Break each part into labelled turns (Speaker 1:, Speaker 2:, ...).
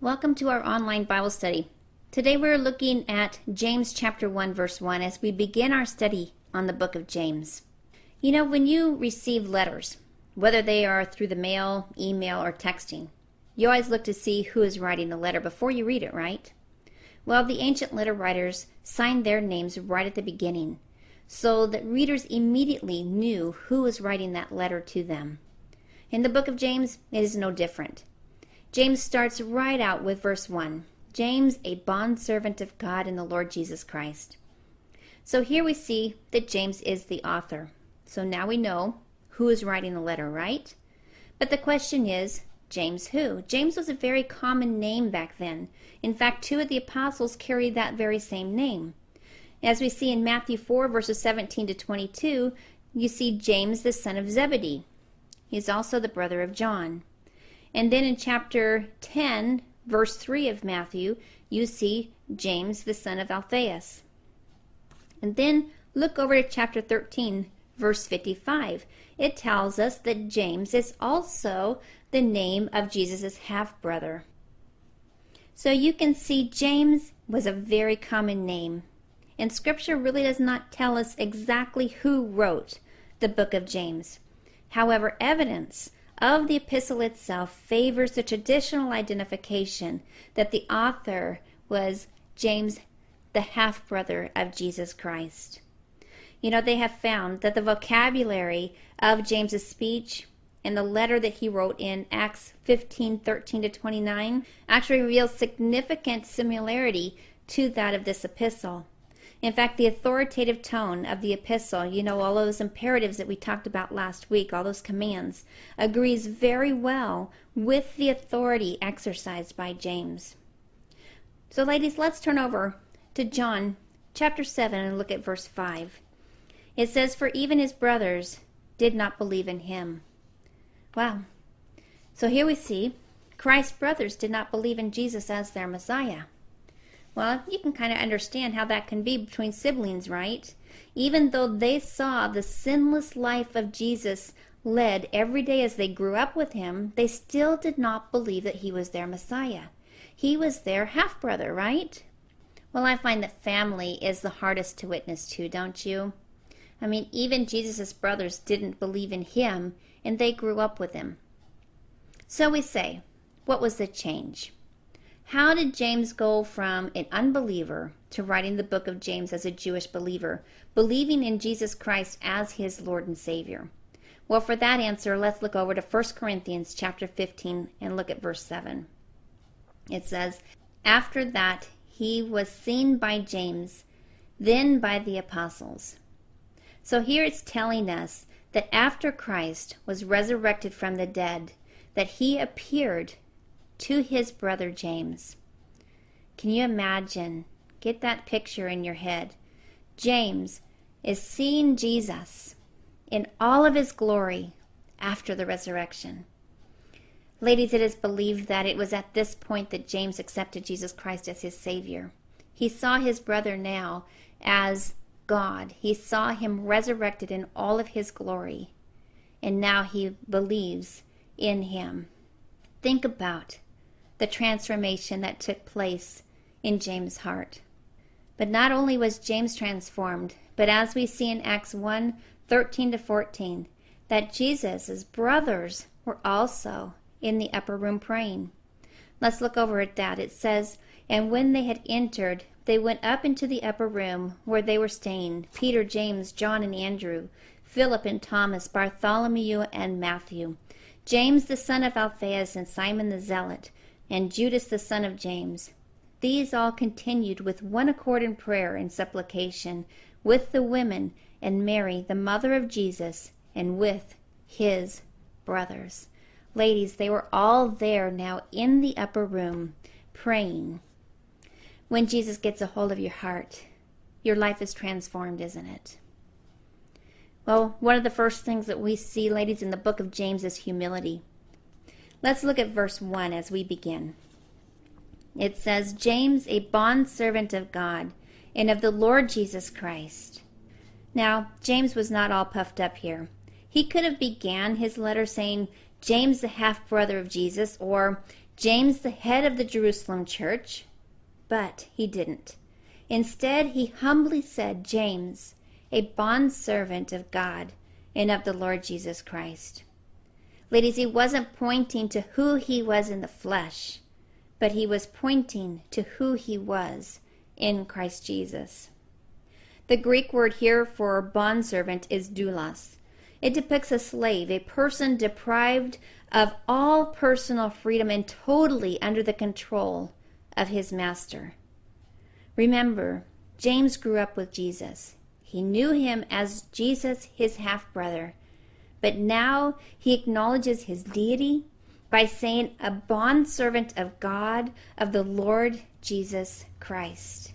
Speaker 1: Welcome to our online Bible study. Today we're looking at James chapter 1 verse 1 as we begin our study on the book of James. You know, when you receive letters, whether they are through the mail, email, or texting, you always look to see who is writing the letter before you read it, right? Well, the ancient letter writers signed their names right at the beginning so that readers immediately knew who was writing that letter to them. In the book of James, it is no different. James starts right out with verse 1 James, a bondservant of God and the Lord Jesus Christ. So here we see that James is the author. So now we know who is writing the letter, right? But the question is, James who? James was a very common name back then. In fact, two of the apostles carried that very same name. As we see in Matthew 4, verses 17 to 22, you see James, the son of Zebedee. He is also the brother of John. And then in chapter 10, verse 3 of Matthew, you see James, the son of Alphaeus. And then look over to chapter 13, verse 55. It tells us that James is also the name of Jesus' half brother. So you can see James was a very common name. And scripture really does not tell us exactly who wrote the book of James. However, evidence of the epistle itself favors the traditional identification that the author was James, the half brother of Jesus Christ. You know, they have found that the vocabulary of James's speech and the letter that he wrote in Acts 15 13 to 29 actually reveals significant similarity to that of this epistle. In fact, the authoritative tone of the epistle, you know, all those imperatives that we talked about last week, all those commands, agrees very well with the authority exercised by James. So, ladies, let's turn over to John chapter 7 and look at verse 5. It says, For even his brothers did not believe in him. Wow. So here we see Christ's brothers did not believe in Jesus as their Messiah. Well, you can kind of understand how that can be between siblings, right? Even though they saw the sinless life of Jesus led every day as they grew up with him, they still did not believe that he was their Messiah. He was their half brother, right? Well, I find that family is the hardest to witness to, don't you? I mean, even Jesus' brothers didn't believe in him, and they grew up with him. So we say, what was the change? How did James go from an unbeliever to writing the book of James as a Jewish believer, believing in Jesus Christ as his Lord and Savior? Well, for that answer, let's look over to 1 Corinthians chapter 15 and look at verse 7. It says, After that he was seen by James, then by the apostles. So here it's telling us that after Christ was resurrected from the dead, that he appeared to his brother James. Can you imagine? Get that picture in your head. James is seeing Jesus in all of his glory after the resurrection. Ladies, it is believed that it was at this point that James accepted Jesus Christ as his Savior. He saw his brother now as God. He saw him resurrected in all of his glory. And now he believes in him. Think about the transformation that took place in James' heart. But not only was James transformed, but as we see in Acts 1 13 to 14, that Jesus' brothers were also in the upper room praying. Let's look over at that. It says, And when they had entered, they went up into the upper room where they were staying Peter, James, John, and Andrew, Philip and Thomas, Bartholomew and Matthew, James the son of Alphaeus, and Simon the Zealot and Judas the son of James. These all continued with one accord in prayer and supplication with the women and Mary, the mother of Jesus, and with his brothers. Ladies, they were all there now in the upper room praying. When Jesus gets a hold of your heart, your life is transformed, isn't it? Well, one of the first things that we see, ladies, in the book of James is humility. Let's look at verse 1 as we begin. It says, James, a bondservant of God and of the Lord Jesus Christ. Now, James was not all puffed up here. He could have began his letter saying, James, the half brother of Jesus, or James the head of the Jerusalem church, but he didn't. Instead, he humbly said, James, a bondservant of God and of the Lord Jesus Christ. Ladies, he wasn't pointing to who he was in the flesh, but he was pointing to who he was in Christ Jesus. The Greek word here for bondservant is doulos. It depicts a slave, a person deprived of all personal freedom and totally under the control of his master. Remember, James grew up with Jesus. He knew him as Jesus, his half brother. But now he acknowledges his deity by saying, a bondservant of God, of the Lord Jesus Christ.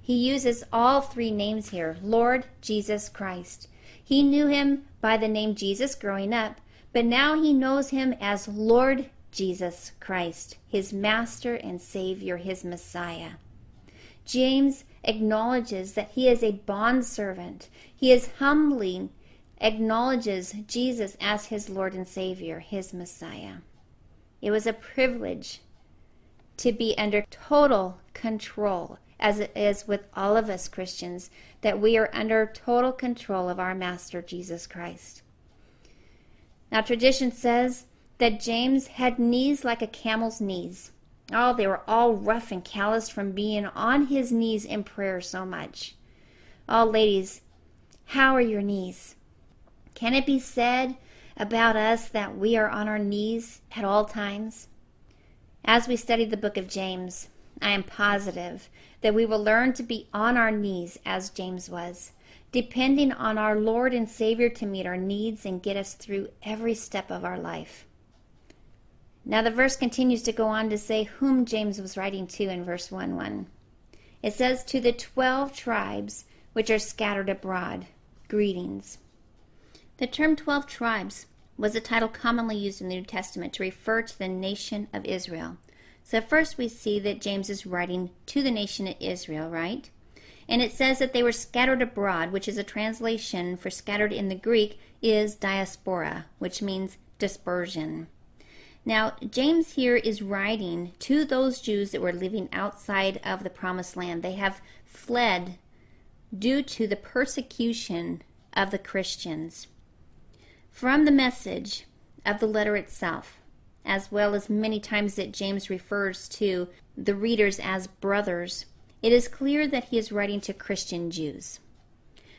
Speaker 1: He uses all three names here Lord Jesus Christ. He knew him by the name Jesus growing up, but now he knows him as Lord Jesus Christ, his Master and Savior, his Messiah. James acknowledges that he is a bondservant. He is humbling, acknowledges Jesus as his Lord and Savior, his Messiah. It was a privilege to be under total control, as it is with all of us Christians, that we are under total control of our Master Jesus Christ. Now, tradition says that James had knees like a camel's knees. Oh, they were all rough and calloused from being on his knees in prayer so much. Oh, ladies, how are your knees? Can it be said about us that we are on our knees at all times? As we study the book of James, I am positive that we will learn to be on our knees as James was, depending on our Lord and Savior to meet our needs and get us through every step of our life. Now, the verse continues to go on to say whom James was writing to in verse 1 1. It says, To the twelve tribes which are scattered abroad, greetings. The term twelve tribes was a title commonly used in the New Testament to refer to the nation of Israel. So, first we see that James is writing to the nation of Israel, right? And it says that they were scattered abroad, which is a translation for scattered in the Greek, is diaspora, which means dispersion. Now, James here is writing to those Jews that were living outside of the promised land. They have fled due to the persecution of the Christians. From the message of the letter itself, as well as many times that James refers to the readers as brothers, it is clear that he is writing to Christian Jews.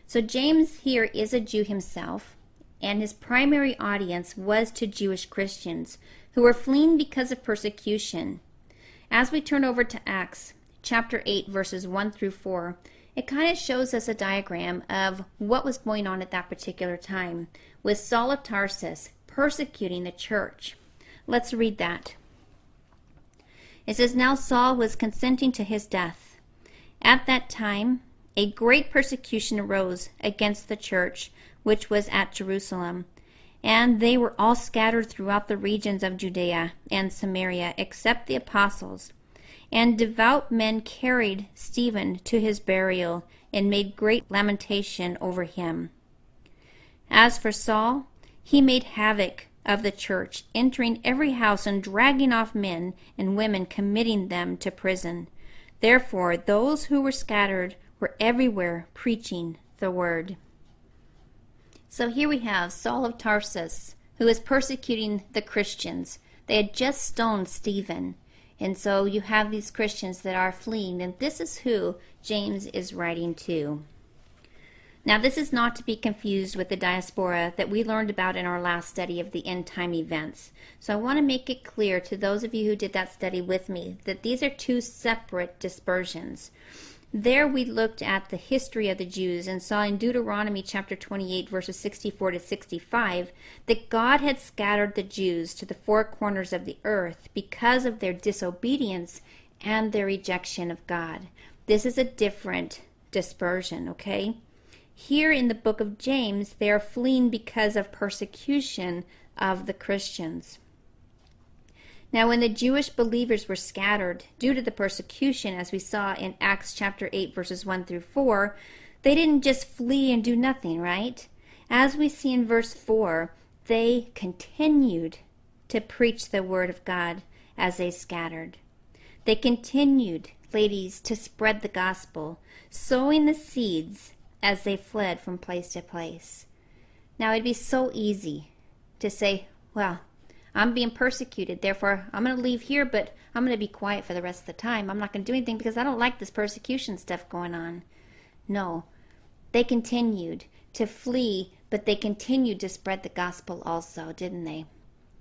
Speaker 1: So, James here is a Jew himself, and his primary audience was to Jewish Christians who were fleeing because of persecution. As we turn over to Acts chapter 8, verses 1 through 4, it kind of shows us a diagram of what was going on at that particular time with Saul of Tarsus persecuting the church. Let's read that. It says, Now Saul was consenting to his death. At that time, a great persecution arose against the church which was at Jerusalem and they were all scattered throughout the regions of Judea and Samaria, except the apostles. And devout men carried Stephen to his burial and made great lamentation over him. As for Saul, he made havoc of the church, entering every house and dragging off men and women, committing them to prison. Therefore, those who were scattered were everywhere preaching the word. So here we have Saul of Tarsus, who is persecuting the Christians. They had just stoned Stephen. And so you have these Christians that are fleeing, and this is who James is writing to. Now, this is not to be confused with the diaspora that we learned about in our last study of the end time events. So, I want to make it clear to those of you who did that study with me that these are two separate dispersions. There we looked at the history of the Jews and saw in Deuteronomy chapter 28, verses 64 to 65, that God had scattered the Jews to the four corners of the earth because of their disobedience and their rejection of God. This is a different dispersion, okay? Here in the book of James, they are fleeing because of persecution of the Christians. Now, when the Jewish believers were scattered due to the persecution, as we saw in Acts chapter 8, verses 1 through 4, they didn't just flee and do nothing, right? As we see in verse 4, they continued to preach the word of God as they scattered. They continued, ladies, to spread the gospel, sowing the seeds as they fled from place to place. Now, it'd be so easy to say, well, I'm being persecuted, therefore I'm going to leave here, but I'm going to be quiet for the rest of the time. I'm not going to do anything because I don't like this persecution stuff going on. No, they continued to flee, but they continued to spread the gospel also, didn't they?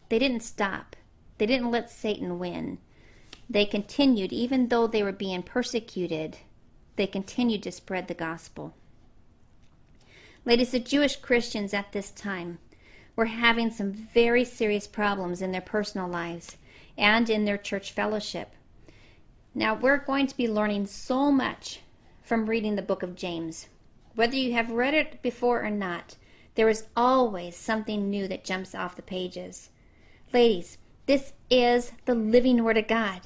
Speaker 1: They didn't stop. They didn't let Satan win. They continued, even though they were being persecuted, they continued to spread the gospel. Ladies, the Jewish Christians at this time were having some very serious problems in their personal lives and in their church fellowship. Now, we're going to be learning so much from reading the book of James. Whether you have read it before or not, there is always something new that jumps off the pages. Ladies, this is the living Word of God.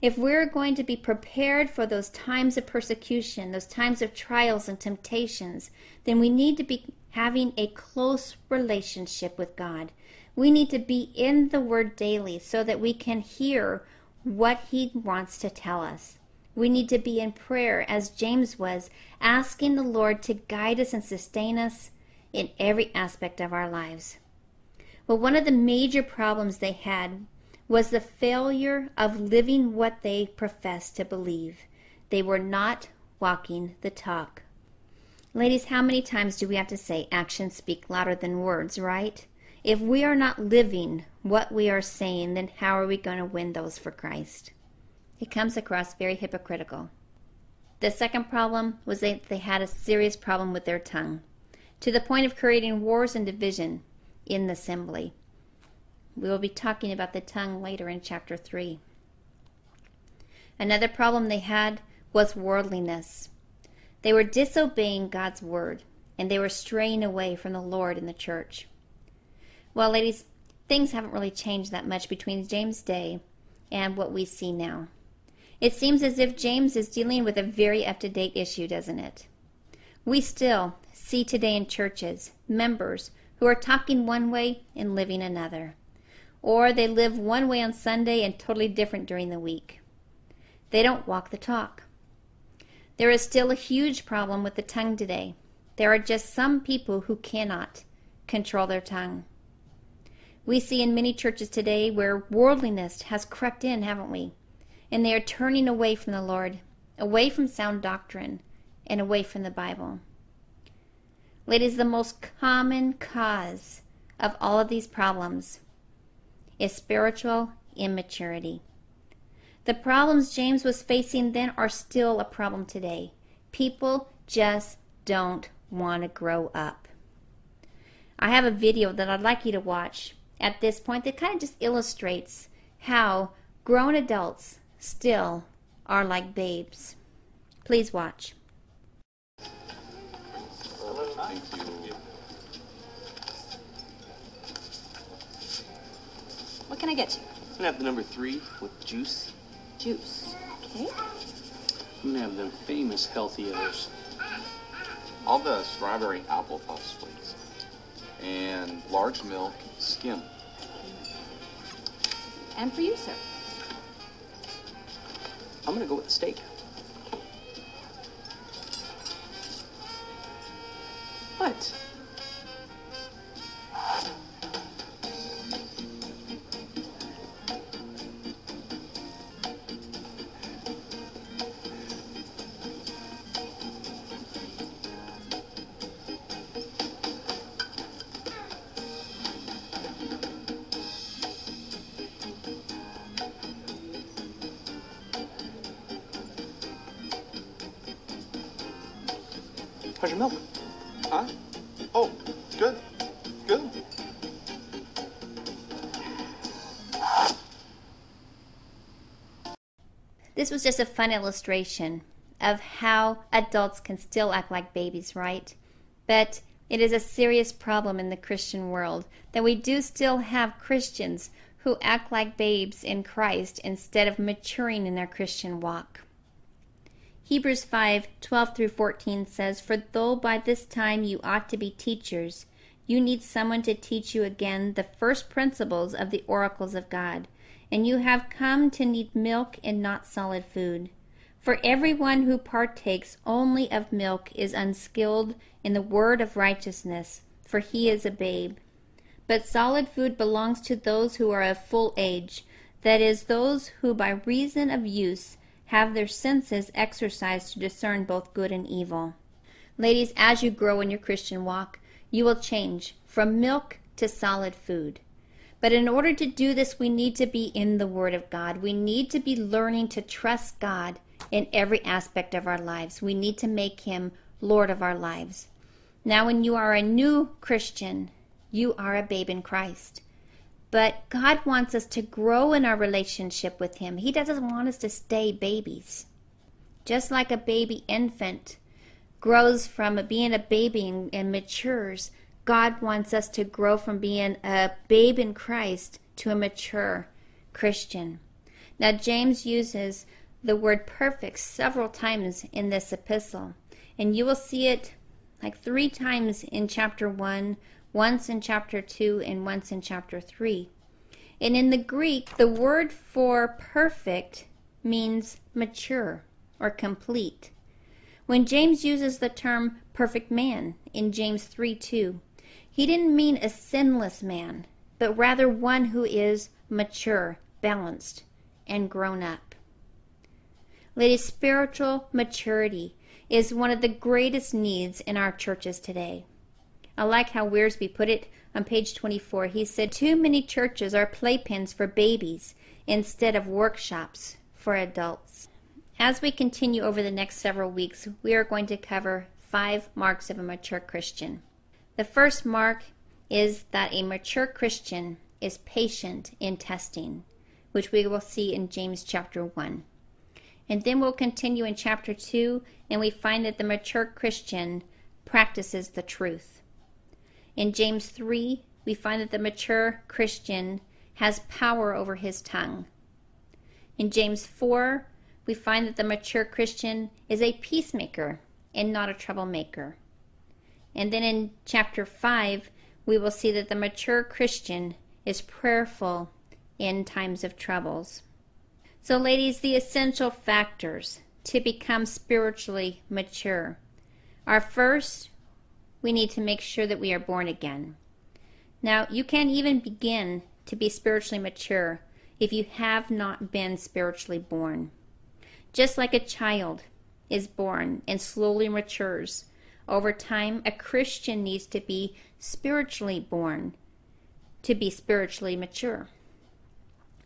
Speaker 1: If we're going to be prepared for those times of persecution, those times of trials and temptations, then we need to be having a close relationship with God. We need to be in the Word daily so that we can hear what He wants to tell us. We need to be in prayer, as James was, asking the Lord to guide us and sustain us in every aspect of our lives. Well, one of the major problems they had was the failure of living what they professed to believe. They were not walking the talk. Ladies, how many times do we have to say actions speak louder than words, right? If we are not living what we are saying, then how are we going to win those for Christ? It comes across very hypocritical. The second problem was that they had a serious problem with their tongue, to the point of creating wars and division in the assembly. We will be talking about the tongue later in chapter 3. Another problem they had was worldliness. They were disobeying God's word, and they were straying away from the Lord in the church. Well, ladies, things haven't really changed that much between James' day and what we see now. It seems as if James is dealing with a very up to date issue, doesn't it? We still see today in churches members who are talking one way and living another. Or they live one way on Sunday and totally different during the week. They don't walk the talk. There is still a huge problem with the tongue today. There are just some people who cannot control their tongue. We see in many churches today where worldliness has crept in, haven't we? And they are turning away from the Lord, away from sound doctrine, and away from the Bible. Is the most common cause of all of these problems is spiritual immaturity. The problems James was facing then are still a problem today. People just don't want to grow up. I have a video that I'd like you to watch at this point that kind of just illustrates how grown adults still are like babes. Please watch.
Speaker 2: What can I get you?
Speaker 3: I'm gonna have the number three with juice.
Speaker 2: Juice. Okay.
Speaker 3: I'm gonna have the famous healthy others.
Speaker 4: All the strawberry apple puffs, please. And large milk skim.
Speaker 2: And for you, sir.
Speaker 3: I'm gonna go with the steak.
Speaker 2: What?
Speaker 1: This was just a fun illustration of how adults can still act like babies, right? But it is a serious problem in the Christian world that we do still have Christians who act like babes in Christ instead of maturing in their Christian walk. Hebrews 5 12 through 14 says, For though by this time you ought to be teachers, you need someone to teach you again the first principles of the oracles of God. And you have come to need milk and not solid food. For everyone who partakes only of milk is unskilled in the word of righteousness, for he is a babe. But solid food belongs to those who are of full age, that is, those who by reason of use have their senses exercised to discern both good and evil. Ladies, as you grow in your Christian walk, you will change from milk to solid food. But in order to do this, we need to be in the Word of God. We need to be learning to trust God in every aspect of our lives. We need to make Him Lord of our lives. Now, when you are a new Christian, you are a babe in Christ. But God wants us to grow in our relationship with Him. He doesn't want us to stay babies. Just like a baby infant grows from being a baby and, and matures, God wants us to grow from being a babe in Christ to a mature Christian. Now, James uses the word perfect several times in this epistle, and you will see it like three times in chapter 1, once in chapter 2, and once in chapter 3. And in the Greek, the word for perfect means mature or complete. When James uses the term perfect man in James 3 2, he didn't mean a sinless man, but rather one who is mature, balanced, and grown up. Ladies, spiritual maturity is one of the greatest needs in our churches today. I like how Wiersbe put it on page 24. He said, Too many churches are playpens for babies instead of workshops for adults. As we continue over the next several weeks, we are going to cover five marks of a mature Christian. The first mark is that a mature Christian is patient in testing, which we will see in James chapter 1. And then we'll continue in chapter 2, and we find that the mature Christian practices the truth. In James 3, we find that the mature Christian has power over his tongue. In James 4, we find that the mature Christian is a peacemaker and not a troublemaker. And then in chapter 5, we will see that the mature Christian is prayerful in times of troubles. So, ladies, the essential factors to become spiritually mature are first, we need to make sure that we are born again. Now, you can't even begin to be spiritually mature if you have not been spiritually born. Just like a child is born and slowly matures, over time, a Christian needs to be spiritually born to be spiritually mature.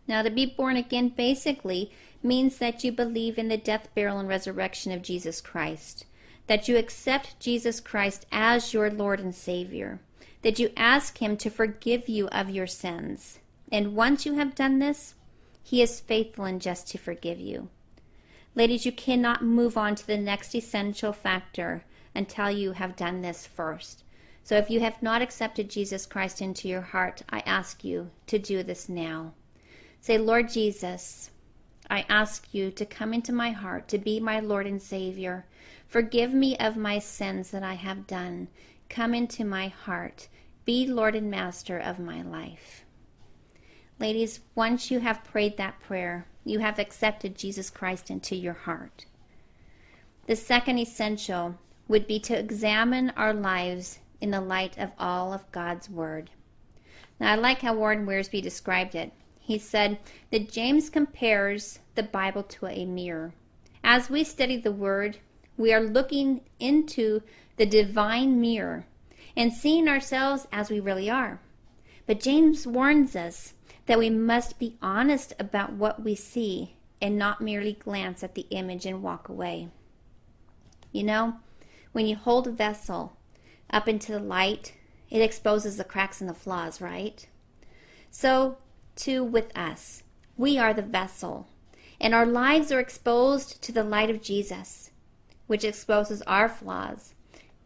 Speaker 1: Now, to be born again basically means that you believe in the death, burial, and resurrection of Jesus Christ, that you accept Jesus Christ as your Lord and Savior, that you ask Him to forgive you of your sins. And once you have done this, He is faithful and just to forgive you. Ladies, you cannot move on to the next essential factor until you have done this first. So if you have not accepted Jesus Christ into your heart, I ask you to do this now. Say, Lord Jesus, I ask you to come into my heart to be my Lord and Savior. Forgive me of my sins that I have done. Come into my heart. Be Lord and Master of my life. Ladies, once you have prayed that prayer, you have accepted Jesus Christ into your heart. The second essential would be to examine our lives in the light of all of God's Word. Now, I like how Warren Wiersbe described it. He said that James compares the Bible to a mirror. As we study the Word, we are looking into the divine mirror and seeing ourselves as we really are. But James warns us that we must be honest about what we see and not merely glance at the image and walk away. You know, when you hold a vessel up into the light, it exposes the cracks and the flaws, right? So too with us. We are the vessel, and our lives are exposed to the light of Jesus, which exposes our flaws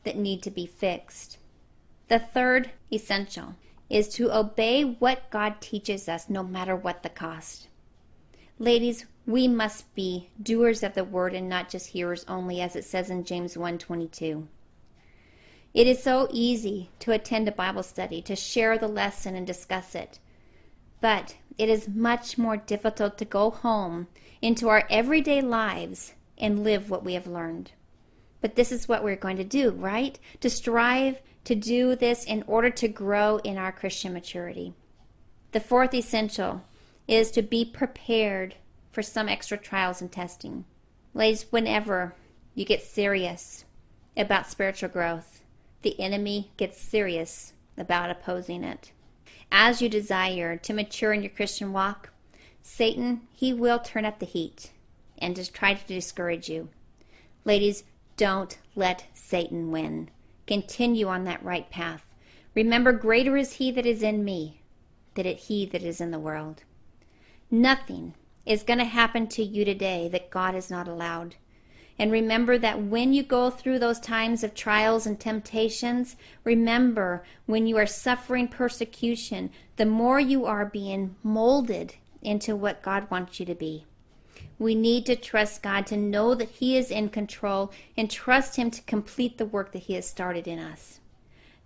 Speaker 1: that need to be fixed. The third essential is to obey what God teaches us no matter what the cost. Ladies, we must be doers of the word and not just hearers only as it says in James 1:22. It is so easy to attend a Bible study, to share the lesson and discuss it. But it is much more difficult to go home into our everyday lives and live what we have learned. But this is what we're going to do, right? To strive to do this in order to grow in our Christian maturity. The fourth essential is to be prepared for some extra trials and testing. Ladies, whenever you get serious about spiritual growth, the enemy gets serious about opposing it. As you desire to mature in your Christian walk, Satan, he will turn up the heat and just try to discourage you. Ladies, don't let Satan win. Continue on that right path. Remember, greater is he that is in me than he that is in the world. Nothing is going to happen to you today that God has not allowed. And remember that when you go through those times of trials and temptations, remember when you are suffering persecution, the more you are being molded into what God wants you to be. We need to trust God to know that He is in control and trust Him to complete the work that He has started in us.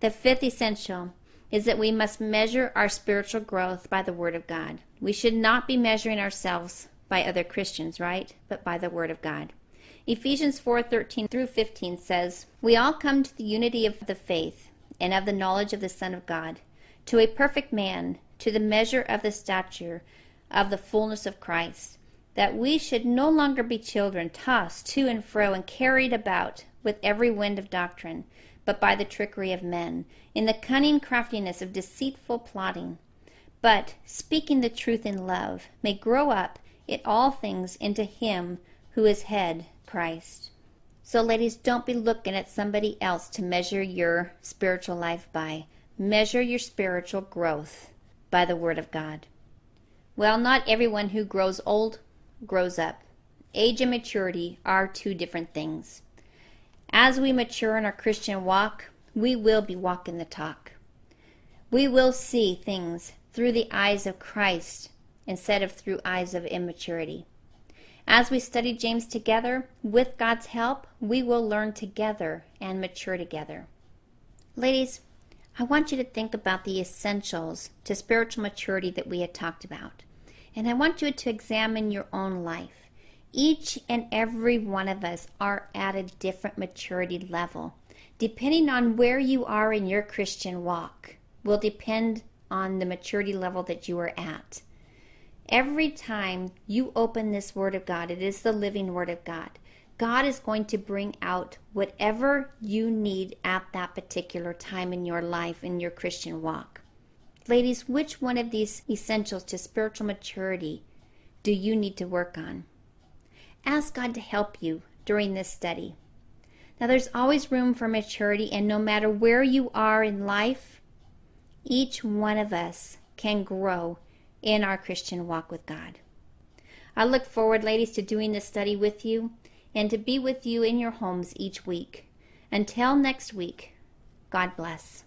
Speaker 1: The fifth essential is that we must measure our spiritual growth by the Word of God. We should not be measuring ourselves by other Christians, right? But by the Word of God. Ephesians 4:13 through 15 says, "We all come to the unity of the faith and of the knowledge of the Son of God, to a perfect man, to the measure of the stature of the fullness of Christ, that we should no longer be children tossed to and fro and carried about with every wind of doctrine, but by the trickery of men, in the cunning craftiness of deceitful plotting, but speaking the truth in love, may grow up in all things into him who is head, Christ. So, ladies, don't be looking at somebody else to measure your spiritual life by. Measure your spiritual growth by the Word of God. Well, not everyone who grows old grows up. Age and maturity are two different things. As we mature in our Christian walk, we will be walking the talk. We will see things through the eyes of Christ instead of through eyes of immaturity. As we study James together, with God's help, we will learn together and mature together. Ladies, I want you to think about the essentials to spiritual maturity that we had talked about. And I want you to examine your own life. Each and every one of us are at a different maturity level. Depending on where you are in your Christian walk, will depend on the maturity level that you are at. Every time you open this Word of God, it is the living Word of God. God is going to bring out whatever you need at that particular time in your life, in your Christian walk. Ladies, which one of these essentials to spiritual maturity do you need to work on? Ask God to help you during this study. Now, there's always room for maturity, and no matter where you are in life, each one of us can grow in our Christian walk with God. I look forward, ladies, to doing this study with you and to be with you in your homes each week. Until next week, God bless.